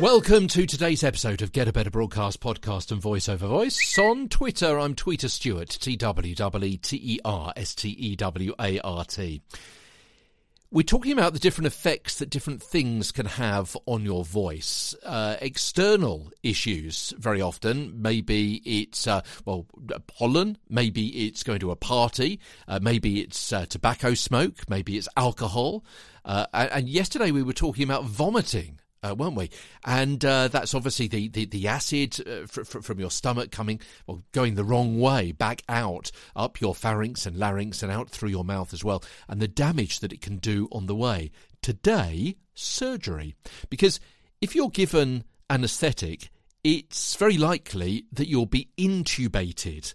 Welcome to today's episode of Get a Better Broadcast podcast and voiceover voice. On Twitter, I'm Tweeter Stewart, T W W T E R S T E W A R T. We're talking about the different effects that different things can have on your voice. Uh, external issues, very often. Maybe it's, uh, well, pollen. Maybe it's going to a party. Uh, maybe it's uh, tobacco smoke. Maybe it's alcohol. Uh, and yesterday we were talking about vomiting uh, weren't we? And uh, that's obviously the the, the acid uh, fr- fr- from your stomach coming, well, going the wrong way, back out, up your pharynx and larynx, and out through your mouth as well, and the damage that it can do on the way. Today, surgery, because if you're given anaesthetic, it's very likely that you'll be intubated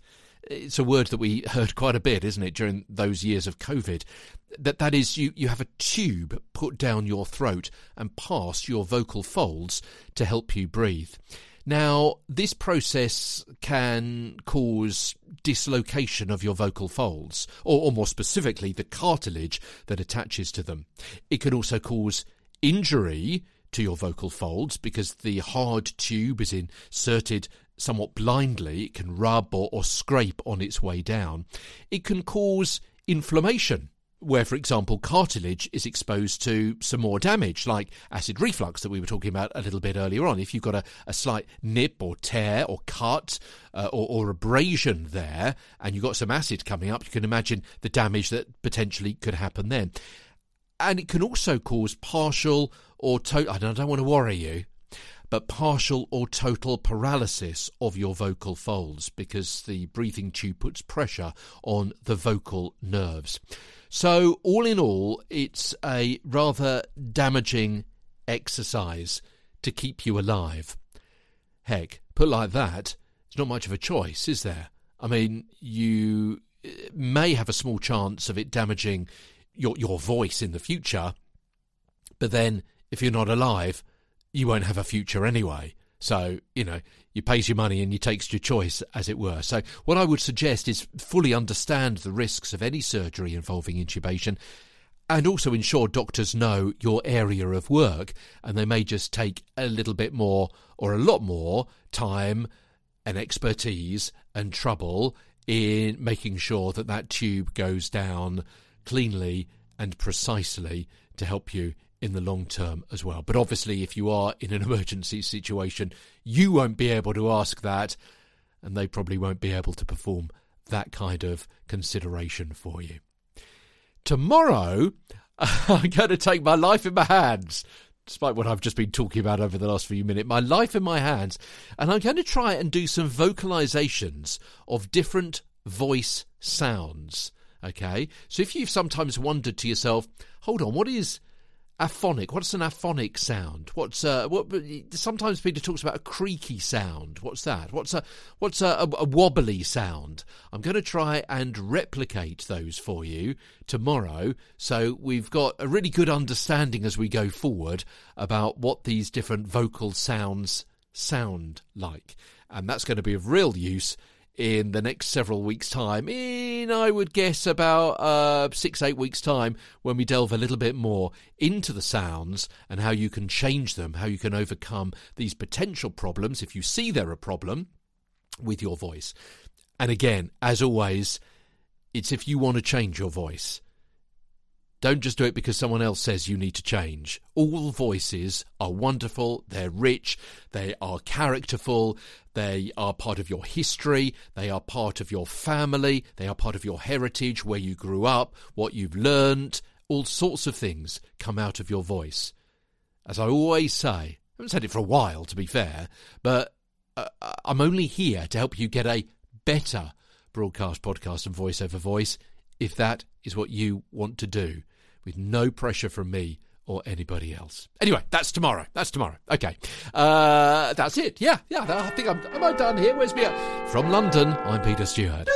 it's a word that we heard quite a bit, isn't it, during those years of COVID? That that is, you, you have a tube put down your throat and past your vocal folds to help you breathe. Now, this process can cause dislocation of your vocal folds, or, or more specifically, the cartilage that attaches to them. It can also cause injury to your vocal folds because the hard tube is inserted somewhat blindly. It can rub or, or scrape on its way down. It can cause inflammation where, for example, cartilage is exposed to some more damage, like acid reflux that we were talking about a little bit earlier on. If you've got a, a slight nip or tear or cut uh, or, or, abrasion there, and you've got some acid coming up, you can imagine the damage that potentially could happen then. And it can also cause partial or total, I don't want to worry you, but partial or total paralysis of your vocal folds because the breathing tube puts pressure on the vocal nerves. So, all in all, it's a rather damaging exercise to keep you alive. Heck, put like that, it's not much of a choice, is there? I mean, you eh, may have a small chance of it damaging your your voice in the future, but then if you're not alive, you won't have a future anyway. So, you know, you pays your money and you takes your choice, as it were. So, what I would suggest is fully understand the risks of any surgery involving intubation and also ensure doctors know your area of work and they may just take a little bit more or a lot more time and expertise and trouble in making sure that that tube goes down cleanly and precisely to help you in the long term as well. But obviously, if you are in an emergency situation, you won't be able to ask that, and they probably won't be able to perform that kind of consideration for you. Tomorrow, I'm going to take my life in my hands. Despite what I've just been talking about over the last few minutes, my life in my hands, and I'm going to try and do some vocalizations of different voice sounds. Okay, so if you've sometimes wondered to yourself, hold on, what is aphonic. What's an aphonic sound? What's uh, what? Sometimes Peter talks about a creaky sound. What's that? What's a what's a, a, a wobbly sound? I'm going to try and replicate those for you tomorrow, so we've got a really good understanding as we go forward about what these different vocal sounds sound like, and that's going to be of real use in the next several weeks' time, in I would guess about uh, six, eight weeks' time, when we delve a little bit more into the sounds and how you can change them, how you can overcome these potential problems if you see they're a problem with your voice. And again, as always, it's if you want to change your voice. Don't just do it because someone else says you need to change. All voices are wonderful, they're rich, they are characterful, they are part of your history, they are part of your family, they are part of your heritage, where you grew up, what you've learned. All sorts of things come out of your voice. As I always say, I haven't said it for a while, to be fair, but uh, I'm only here to help you get a better broadcast, podcast, and voiceover voice if that is what you want to do, with no pressure from me or anybody else. Anyway, that's tomorrow. That's tomorrow. Okay. Uh, that's it. Yeah, yeah. I think I'm, am I done here? Where's me? From London, I'm Peter Stewart.